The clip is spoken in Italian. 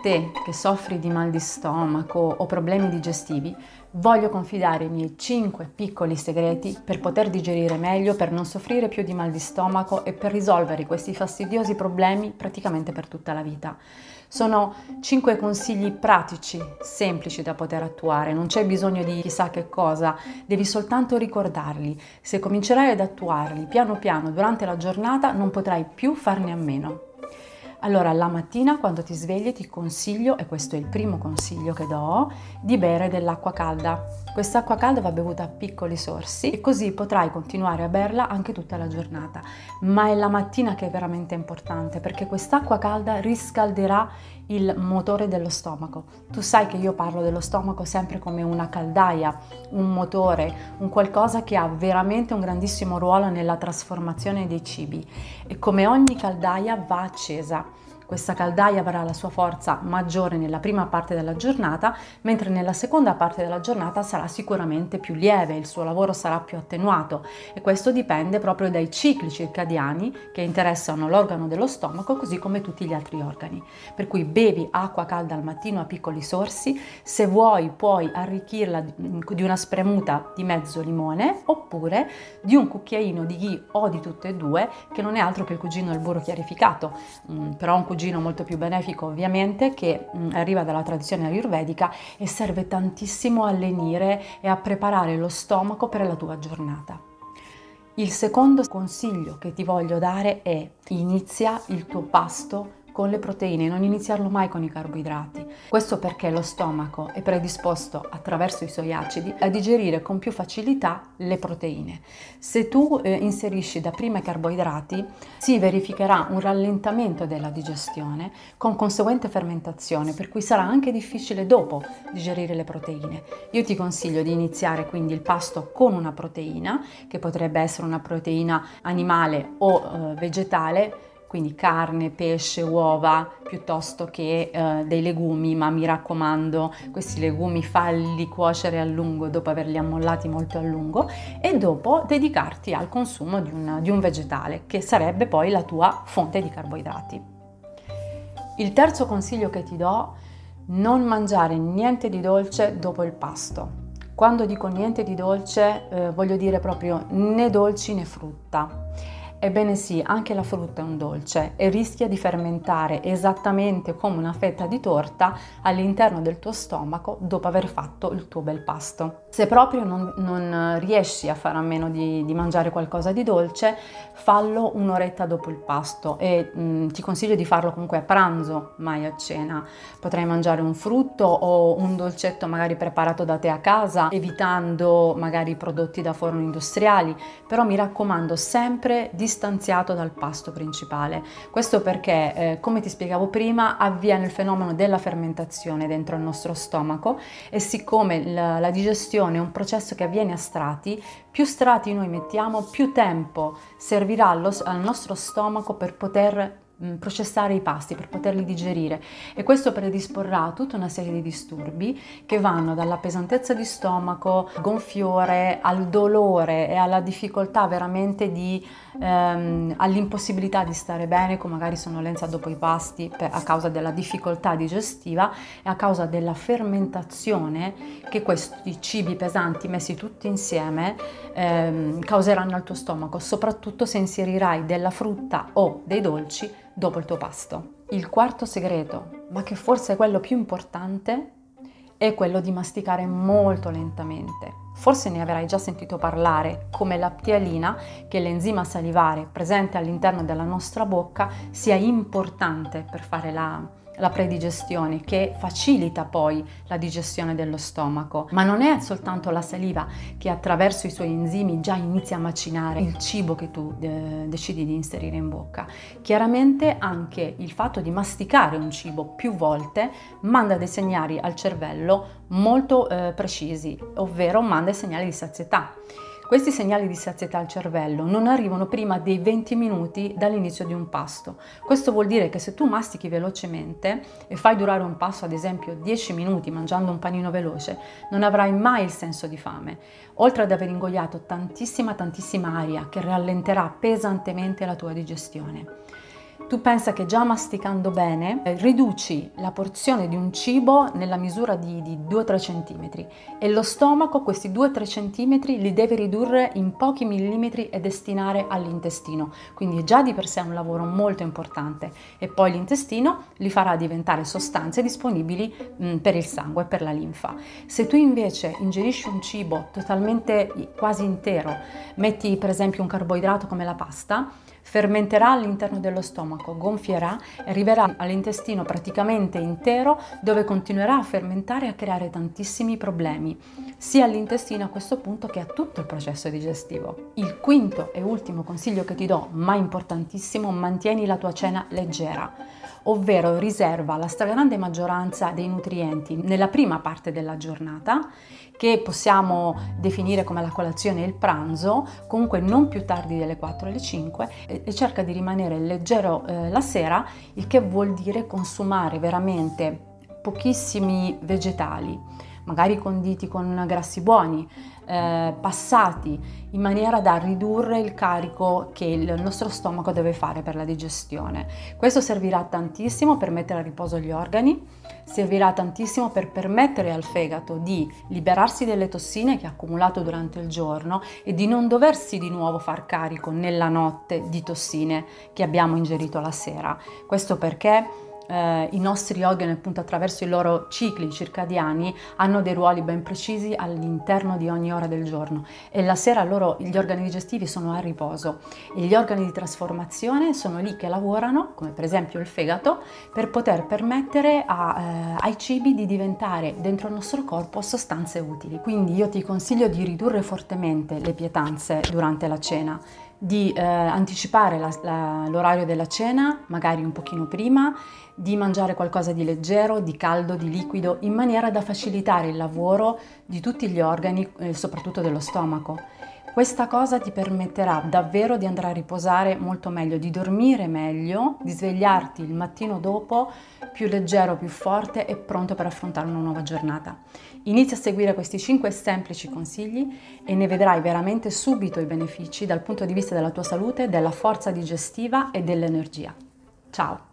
te che soffri di mal di stomaco o problemi digestivi, voglio confidare i miei 5 piccoli segreti per poter digerire meglio, per non soffrire più di mal di stomaco e per risolvere questi fastidiosi problemi praticamente per tutta la vita. Sono 5 consigli pratici, semplici da poter attuare, non c'è bisogno di chissà che cosa, devi soltanto ricordarli. Se comincerai ad attuarli piano piano durante la giornata non potrai più farne a meno. Allora, la mattina quando ti svegli ti consiglio, e questo è il primo consiglio che do, di bere dell'acqua calda. Quest'acqua calda va bevuta a piccoli sorsi e così potrai continuare a berla anche tutta la giornata. Ma è la mattina che è veramente importante perché quest'acqua calda riscalderà il motore dello stomaco. Tu sai che io parlo dello stomaco sempre come una caldaia, un motore, un qualcosa che ha veramente un grandissimo ruolo nella trasformazione dei cibi e come ogni caldaia va accesa. Questa caldaia avrà la sua forza maggiore nella prima parte della giornata, mentre nella seconda parte della giornata sarà sicuramente più lieve, il suo lavoro sarà più attenuato e questo dipende proprio dai cicli circadiani che interessano l'organo dello stomaco così come tutti gli altri organi. Per cui bevi acqua calda al mattino a piccoli sorsi, se vuoi puoi arricchirla di una spremuta di mezzo limone oppure di un cucchiaino di ghee o di tutte e due che non è altro che il cugino del burro chiarificato, mm, però un cugino cugino molto più benefico ovviamente che mh, arriva dalla tradizione ayurvedica e serve tantissimo a lenire e a preparare lo stomaco per la tua giornata. Il secondo consiglio che ti voglio dare è inizia il tuo pasto con le proteine, non iniziarlo mai con i carboidrati. Questo perché lo stomaco è predisposto attraverso i suoi acidi a digerire con più facilità le proteine. Se tu eh, inserisci da prima i carboidrati, si verificherà un rallentamento della digestione con conseguente fermentazione, per cui sarà anche difficile dopo digerire le proteine. Io ti consiglio di iniziare quindi il pasto con una proteina, che potrebbe essere una proteina animale o eh, vegetale, quindi carne, pesce, uova, piuttosto che eh, dei legumi, ma mi raccomando, questi legumi falli cuocere a lungo dopo averli ammollati molto a lungo e dopo dedicarti al consumo di un, di un vegetale, che sarebbe poi la tua fonte di carboidrati. Il terzo consiglio che ti do, non mangiare niente di dolce dopo il pasto. Quando dico niente di dolce eh, voglio dire proprio né dolci né frutta Ebbene sì, anche la frutta è un dolce e rischia di fermentare esattamente come una fetta di torta all'interno del tuo stomaco dopo aver fatto il tuo bel pasto. Se proprio non, non riesci a fare a meno di, di, mangiare qualcosa di dolce, fallo un'oretta dopo il pasto e mh, mm, ti consiglio di farlo comunque a pranzo, mai a cena. Potrai mangiare un frutto o un dolcetto magari preparato da te a casa, evitando magari prodotti da forno industriali, però mi raccomando sempre di distanziato dal pasto principale. Questo perché, eh, come ti spiegavo prima, avviene il fenomeno della fermentazione dentro il nostro stomaco e siccome la, la digestione è un processo che avviene a strati, più strati noi mettiamo, più tempo servirà allo, al nostro stomaco per poter processare i pasti, per poterli digerire. E questo predisporrà a tutta una serie di disturbi che vanno dalla pesantezza di stomaco, gonfiore, al dolore e alla difficoltà veramente di, ehm, all'impossibilità di stare bene, come magari sonnolenza dopo i pasti per, a causa della difficoltà digestiva e a causa della fermentazione che questi cibi pesanti messi tutti insieme ehm, causeranno al tuo stomaco, soprattutto se inserirai della frutta o dei dolci dopo il tuo pasto. Il quarto segreto, ma che forse è quello più importante, è quello di masticare molto lentamente. Forse ne avrai già sentito parlare, come la ptialina, che è l'enzima salivare presente all'interno della nostra bocca, sia importante per fare la, la predigestione che facilita poi la digestione dello stomaco. Ma non è soltanto la saliva che attraverso i suoi enzimi già inizia a macinare il cibo che tu eh, decidi di inserire in bocca. Chiaramente anche il fatto di masticare un cibo più volte manda dei segnali al cervello molto eh, precisi, ovvero manda dei segnali di sazietà. Questi segnali di sazietà al cervello non arrivano prima dei 20 minuti dall'inizio di un pasto. Questo vuol dire che se tu mastichi velocemente e fai durare un pasto ad esempio 10 minuti mangiando un panino veloce, non avrai mai il senso di fame, oltre ad aver ingoiato tantissima tantissima aria che rallenterà pesantemente la tua digestione. Tu pensa che già masticando bene eh, riduci la porzione di un cibo nella misura di, di 2-3 cm e lo stomaco questi 2-3 cm li deve ridurre in pochi millimetri e destinare all'intestino. Quindi già di per sé è un lavoro molto importante e poi l'intestino li farà diventare sostanze disponibili mh, per il sangue e per la linfa. Se tu invece ingerisci un cibo totalmente quasi intero, metti per esempio un carboidrato come la pasta, fermenterà all'interno dello stomaco, gonfierà e arriverà all'intestino praticamente intero dove continuerà a fermentare e a creare tantissimi problemi, sia all'intestino a questo punto che a tutto il processo digestivo. Il quinto e ultimo consiglio che ti do, ma importantissimo, mantieni la tua cena leggera ovvero riserva la stragrande maggioranza dei nutrienti nella prima parte della giornata, che possiamo definire come la colazione e il pranzo, comunque non più tardi delle 4 alle 5, e, cerca di rimanere leggero eh, la sera, il che vuol dire consumare veramente pochissimi vegetali magari conditi con grassi buoni, eh, passati in maniera da ridurre il carico che il nostro stomaco deve fare per la digestione. Questo servirà tantissimo per mettere a riposo gli organi, servirà tantissimo per permettere al fegato di liberarsi delle tossine che ha accumulato durante il giorno e di non doversi di nuovo far carico nella notte di tossine che abbiamo ingerito la sera. Questo perché eh, i nostri organi appunto attraverso i loro cicli circadiani hanno dei ruoli ben precisi all'interno di ogni ora del giorno. E la sera loro gli organi digestivi sono a riposo. E gli organi di trasformazione sono lì che lavorano, come per esempio il fegato, per poter permettere a, eh, ai cibi di diventare dentro il nostro corpo sostanze utili. Quindi io ti consiglio di ridurre fortemente le pietanze durante la cena di eh, anticipare la, la, l'orario della cena, magari un pochino prima, di mangiare qualcosa di leggero, di caldo, di liquido, in maniera da facilitare il lavoro di tutti gli organi, eh, soprattutto dello stomaco. Questa cosa ti permetterà davvero di andare a riposare molto meglio, di dormire meglio, di svegliarti il mattino dopo più leggero, più forte e pronto per affrontare una nuova giornata. Inizia a seguire questi 5 semplici consigli e ne vedrai veramente subito i benefici dal punto di vista della tua salute, della forza digestiva e dell'energia. Ciao!